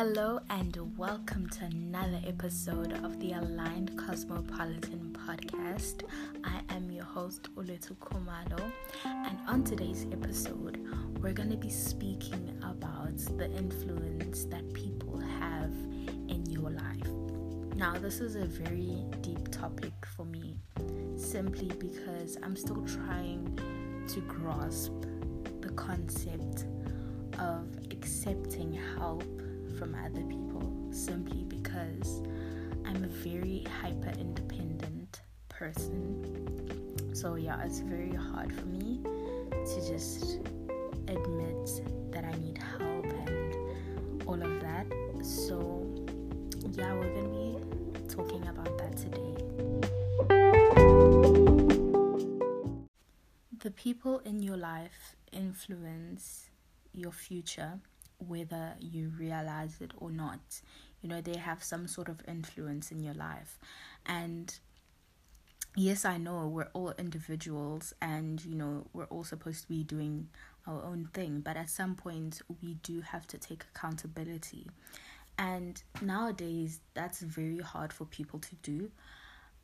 Hello and welcome to another episode of the Aligned Cosmopolitan Podcast. I am your host Ulutu Kumalo, and on today's episode, we're going to be speaking about the influence that people have in your life. Now, this is a very deep topic for me, simply because I'm still trying to grasp the concept of accepting help from other people simply because I'm a very hyper independent person. So, yeah, it's very hard for me to just admit that I need help and all of that. So, yeah, we're gonna be talking about that today. The people in your life influence your future whether you realize it or not. You know, they have some sort of influence in your life. And yes, I know we're all individuals and, you know, we're all supposed to be doing our own thing, but at some point we do have to take accountability. And nowadays, that's very hard for people to do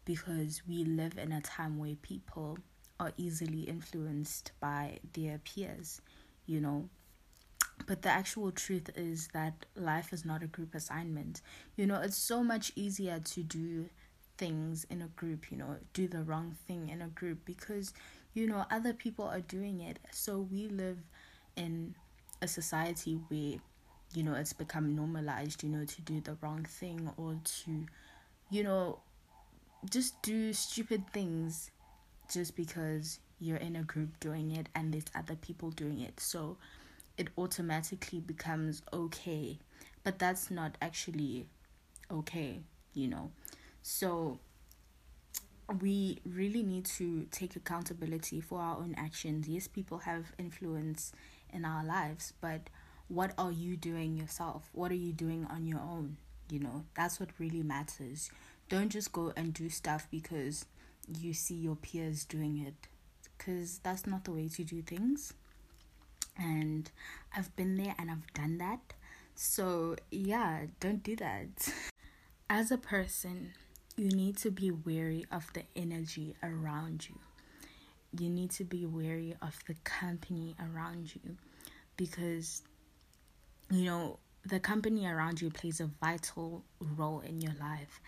because we live in a time where people are easily influenced by their peers, you know, but the actual truth is that life is not a group assignment. You know, it's so much easier to do things in a group, you know, do the wrong thing in a group because, you know, other people are doing it. So we live in a society where, you know, it's become normalized, you know, to do the wrong thing or to, you know, just do stupid things just because you're in a group doing it and there's other people doing it. So, it automatically becomes okay. But that's not actually okay, you know. So we really need to take accountability for our own actions. Yes, people have influence in our lives, but what are you doing yourself? What are you doing on your own? You know, that's what really matters. Don't just go and do stuff because you see your peers doing it, because that's not the way to do things and I've been there and I've done that. So, yeah, don't do that. As a person, you need to be wary of the energy around you. You need to be wary of the company around you because, you know, the company around you plays a vital role in your life.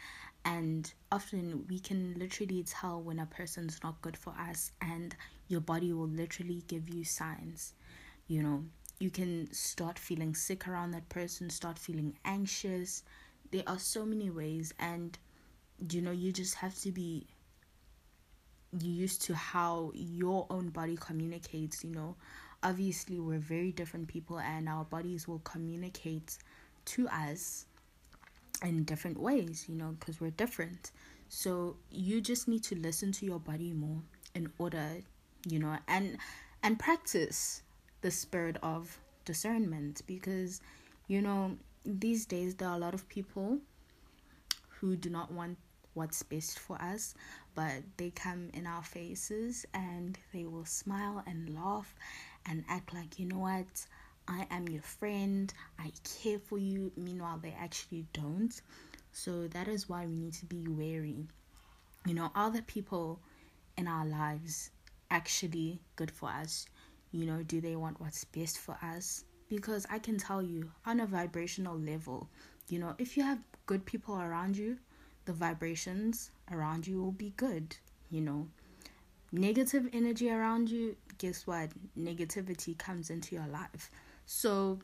And often we can literally tell when a person's not good for us, and your body will literally give you signs you know you can start feeling sick around that person start feeling anxious. There are so many ways and you know you just have to be used to how your own body communicates you know. Obviously we're very different people and our bodies will communicate to us in different ways you know because we're different. So you just need to listen to your body more in order you know and and practice the spirit of discernment because you know these days there are a lot of people who do not want what's best for us but they come in our faces and they will smile and laugh and act like you know what? I am your friend. I care for you. Meanwhile they actually don't. So that is why we need to be wary. You know are the people in our lives actually good for us you know, do they want what's best for us? Because I can tell you, on a vibrational level, you know, if you have good people around you, the vibrations around you will be good, you know. Negative energy around you, guess what? Negativity comes into your life. So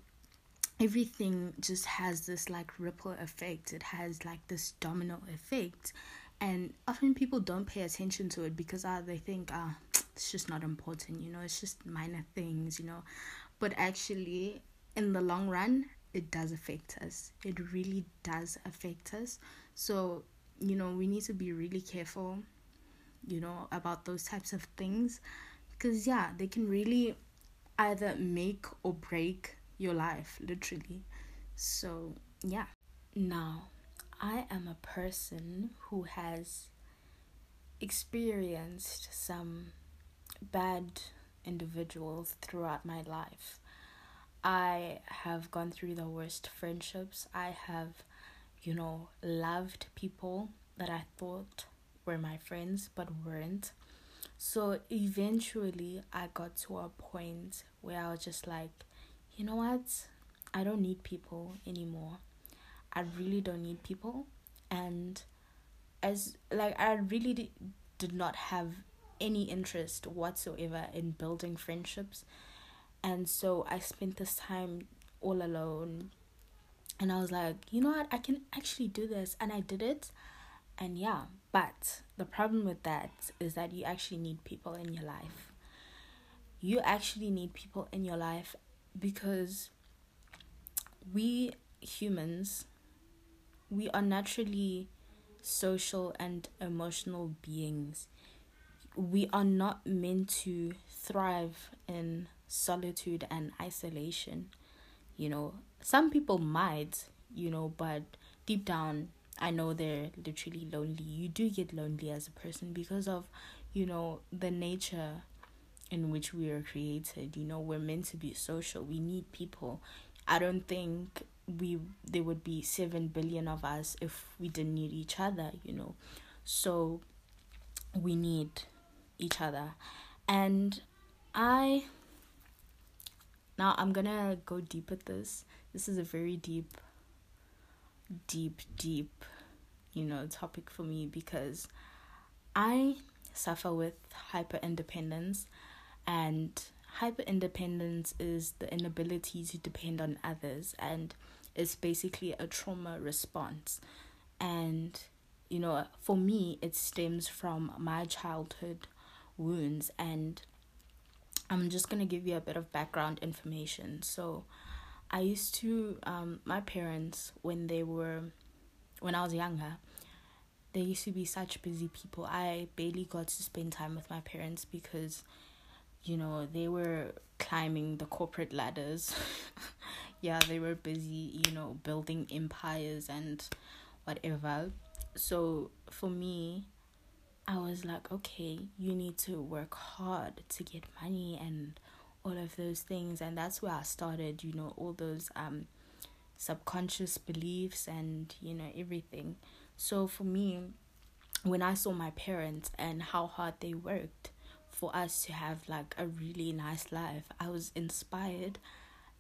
everything just has this like ripple effect. It has like this domino effect. And often people don't pay attention to it because uh, they think, ah, it's just not important, you know, it's just minor things, you know. But actually, in the long run, it does affect us. It really does affect us. So, you know, we need to be really careful, you know, about those types of things because, yeah, they can really either make or break your life, literally. So, yeah. Now, I am a person who has experienced some bad individuals throughout my life. I have gone through the worst friendships. I have, you know, loved people that I thought were my friends but weren't. So eventually, I got to a point where I was just like, you know what? I don't need people anymore. I really don't need people. And as, like, I really did not have any interest whatsoever in building friendships. And so I spent this time all alone. And I was like, you know what? I can actually do this. And I did it. And yeah, but the problem with that is that you actually need people in your life. You actually need people in your life because we humans we are naturally social and emotional beings. We are not meant to thrive in solitude and isolation. You know, some people might, you know, but deep down I know they're literally lonely. You do get lonely as a person because of, you know, the nature in which we are created. You know, we're meant to be social. We need people. I don't think we there would be 7 billion of us if we didn't need each other, you know. So we need each other. And I now I'm to go deep with this. This is a very deep deep, deep, you know, topic for me because I suffer with hyper independence, and hyper independence is the inability to depend on others, and it's basically a trauma response. And, you know, for me, it stems from my childhood wounds, and I'm just gonna give you a bit of background information. So, I used to um my parents when they were when I was younger, they used to be such busy people. I barely got to spend time with my parents because you know, they were climbing the corporate ladders. yeah, they were busy, you know, building empires and whatever. So for me, I was like, okay, you need to work hard to get money and all of those things and that's where I started, you know, all those um subconscious beliefs and, you know, everything. So for me, when I saw my parents and how hard they worked for us to have like a really nice life, I was inspired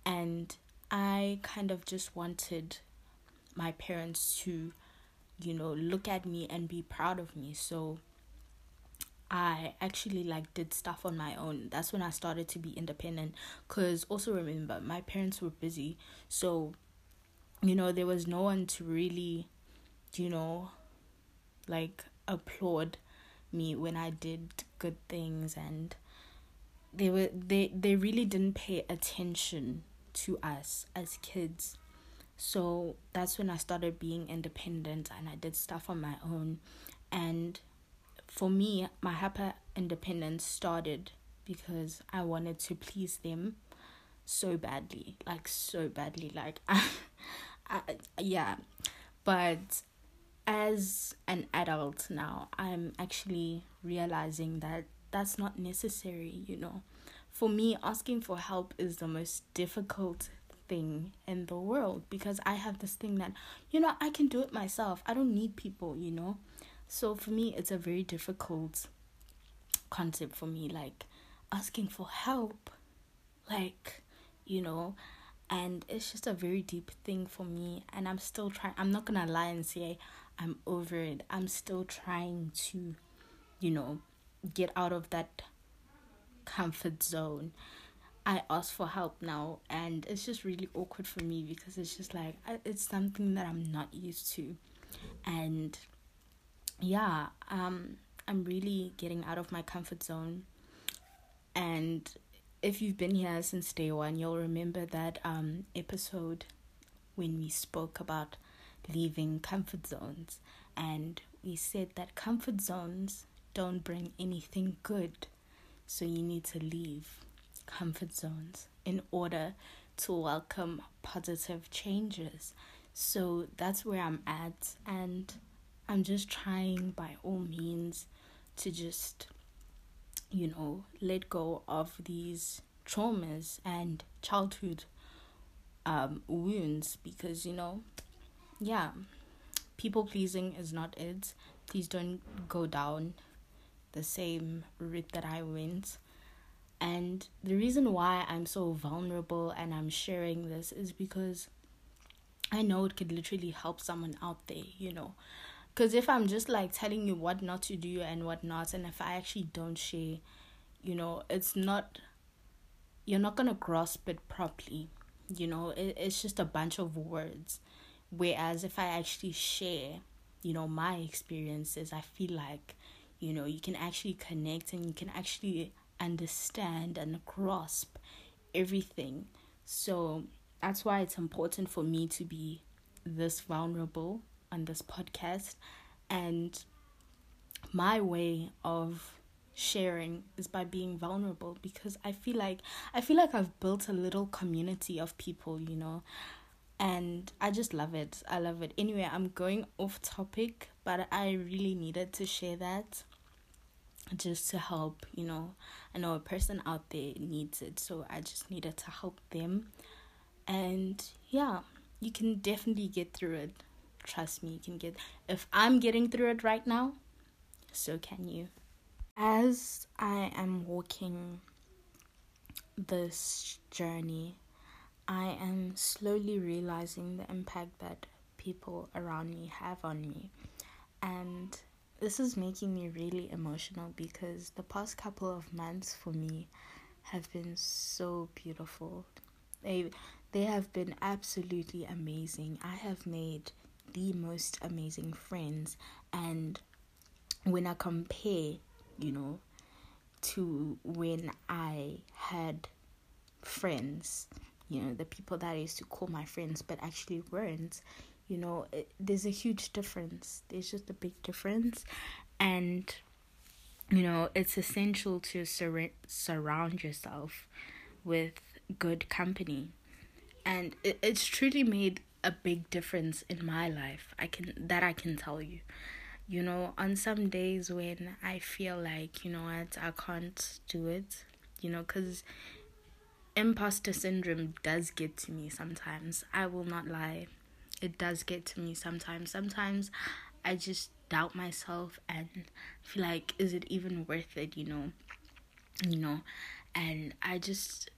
and I kind of just wanted my parents to, you know, look at me and be proud of me. So I actually like did stuff on my own. That's when I started to be independent. Cause also remember my parents were busy, so you know there was no one to really, you know, like applaud me when I did good things and they were they they really didn't pay attention to us as kids. So that's when I started being independent and I did stuff on my own and for me, my hyper independence started because I wanted to please them so badly, like so badly, like I, I yeah. But as an adult now, I'm actually realizing that that's not necessary, you know. For me, asking for help is the most difficult thing in the world because I have this thing that, you know, I can do it myself. I don't need people, you know. So for me, it's a very difficult concept for me, like asking for help, like, you know, and it's just a very deep thing for me. And I'm still trying, I'm not gonna lie and say I'm over it. I'm still trying to, you know, get out of that comfort zone. I ask for help now, and it's just really awkward for me because it's just like it's something that I'm not used to, and yeah, um, I'm really getting out of my comfort zone. And if you've been here since day one, you'll remember that um, episode when we spoke about leaving comfort zones. And we said that comfort zones don't bring anything good. So you need to leave comfort zones in order to welcome positive changes. So that's where I'm at. And I'm just trying by all means to just, you know, let go of these traumas and childhood um, wounds because you know, yeah, people pleasing is not it. Please don't go down the same route that I went. And the reason why I'm so vulnerable and I'm sharing this is because I know it could literally help someone out there, you know. Because if I'm just like telling you what not to do and what not, and if I actually don't share, you know, it's not, you're not going to grasp it properly. You know, it, it's just a bunch of words. Whereas if I actually share, you know, my experiences, I feel like, you know, you can actually connect and you can actually understand and grasp everything. So that's why it's important for me to be this vulnerable on this podcast. And my way of sharing is by being vulnerable because I feel like I feel like I've built a little community of people, you know. And I just love it. I love it. Anyway, I'm going off topic, but I really needed to share that just to help, you know. I know a person out there needs it, so I just needed to help them. And yeah, you can definitely get through it trust me you can get if i'm getting through it right now so can you. As i am walking this journey i am slowly realizing the impact that people around me have on me. And this is making me really emotional because the past couple of months for me have been so beautiful. They they have been absolutely amazing. I have made the most amazing friends and when I compare, you know, to when I had friends, you know, the people that I used to call my friends but actually weren't, you know, it, there's a huge difference. There's just a big difference. And, you know, it's essential to sur- surround yourself with good company. And it, it's truly made a big difference in my life. I can that I can tell you. You know, on some days when I feel like, you know what, I can't do it, you know, cuz imposter syndrome does get to me sometimes. I will not lie. It does get to me sometimes. Sometimes I just doubt myself and feel like is it even worth it, you know? You know, and I just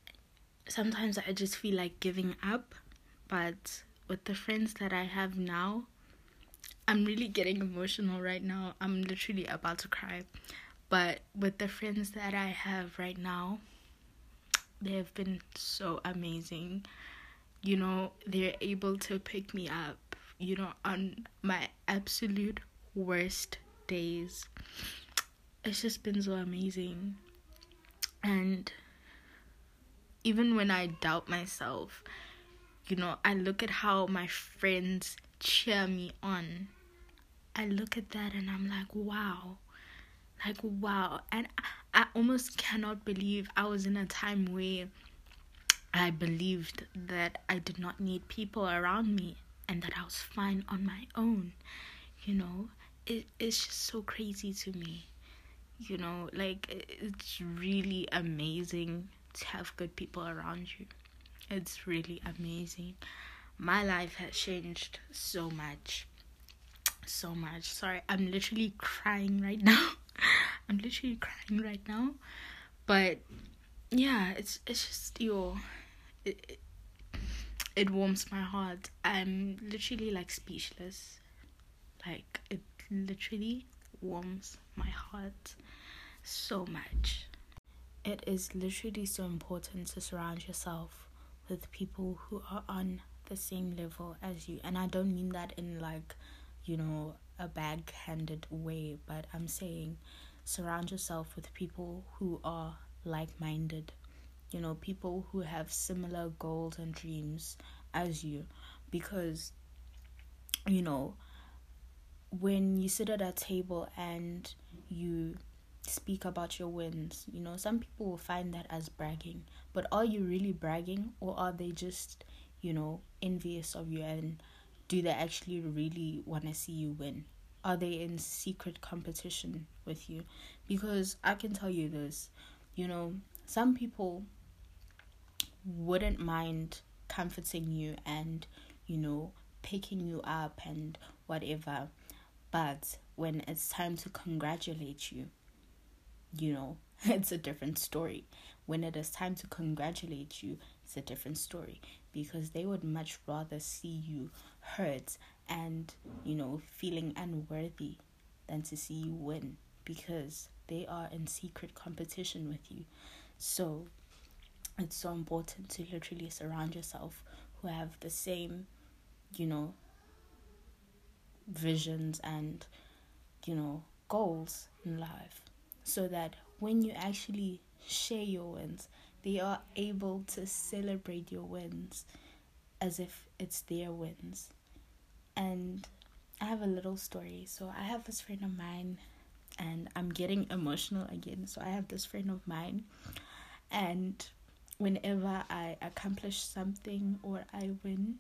sometimes I just feel like giving up, but with the friends that I have now, I'm really getting emotional right now. I'm literally about to cry. But with the friends that I have right now, they have been so amazing. You know, they're able to pick me up, you know, on my absolute worst days. It's just been so amazing. And even when I doubt myself, you know, I look at how my friends cheer me on. I look at that and I'm like, wow. Like, wow. And I, almost cannot believe I was in a time where I believed that I did not need people around me and that I was fine on my own. You know, it, it's just so crazy to me. You know, like, it's really amazing to have good people around you. It's really amazing. My life has changed so much. So much. Sorry, I'm literally crying right now. I'm literally crying right now. But yeah, it's it's just your it, it, it warms my heart. I'm literally like speechless. Like it literally warms my heart so much. It is literally so important to surround yourself with people who are on the same level as you. And I don't mean that in like, you know, a backhanded way, but I'm saying surround yourself with people who are like minded. You know, people who have similar goals and dreams as you. Because, you know, when you sit at a table and you speak about your wins. You know, some people will find that as bragging, but are you really bragging or are they just, you know, envious of you and do they actually really want to see you win? Are they in secret competition with you? Because I can tell you this, you know, some people wouldn't mind comforting you and, you know, picking you up and whatever. But when it's time to congratulate you, you know, it's a different story. When it is time to congratulate you, it's a different story. Because they would much rather see you hurt and, you know, feeling unworthy than to see you win. Because they are in secret competition with you. So it's so important to literally surround yourself who have the same, you know, visions and, you know, goals in life. So that when you actually share your wins, they are able to celebrate your wins as if it's their wins. And I have a little story. So I have this friend of mine and I'm getting emotional again. So I have this friend of mine and whenever I accomplish something or I win,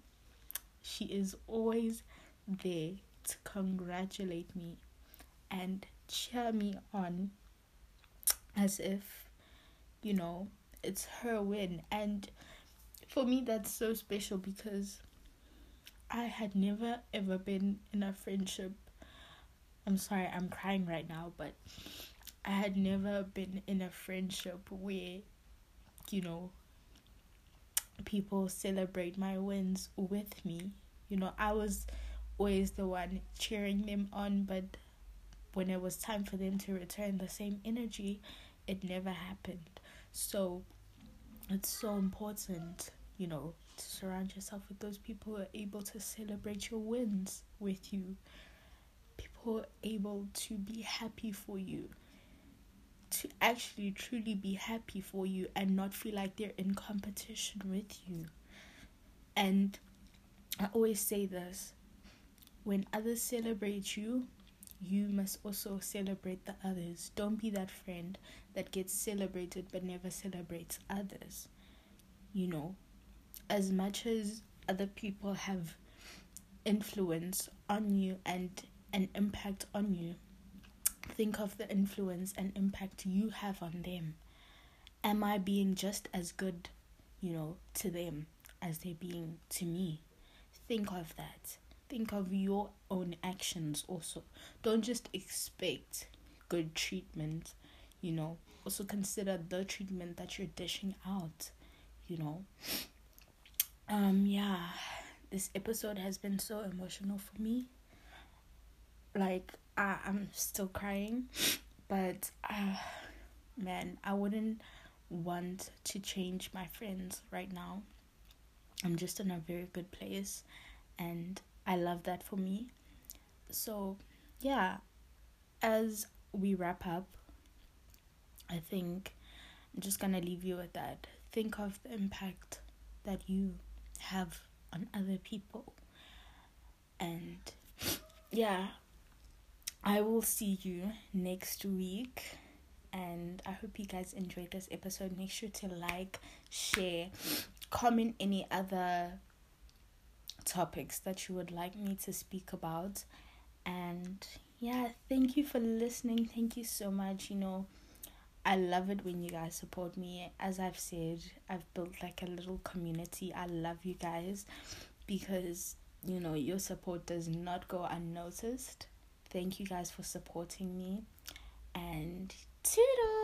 she is always there to congratulate me and cheer me on as if, you know, it's her win. And for me, that's so special because I had never ever been in a friendship. I'm sorry, I'm crying right now, but I had never been in a friendship where, you know, people celebrate my wins with me. You know, I was always the one cheering them on, but when it was time for them to return the same energy, it never happened. So it's so important, you know, to surround yourself with those people who are able to celebrate your wins with you. People who are able to be happy for you. To actually truly be happy for you and not feel like they're in competition with you. And I always say this when others celebrate you, you must also celebrate the others. Don't be that friend that gets celebrated but never celebrates others. You know, as much as other people have influence on you and an impact on you, think of the influence and impact you have on them. Am I being just as good, you know, to them as they're being to me? Think of that think of your own actions also. Don't just expect good treatment, you know. Also consider the treatment that you're dishing out, you know. Um yeah, this episode has been so emotional for me. Like I I'm still crying, but uh man, I wouldn't want to change my friends right now. I'm just in a very good place and I love that for me. So, yeah, as we wrap up, I think I'm just gonna leave you with that. Think of the impact that you have on other people. And yeah, I will see you next week. And I hope you guys enjoyed this episode. Make sure to like, share, comment any other topics that you would like me to speak about. And yeah, thank you for listening. Thank you so much. You know, I love it when you guys support me. As I've said, I've built like a little community. I love you guys because, you know, your support does not go unnoticed. Thank you guys for supporting me. And toodles!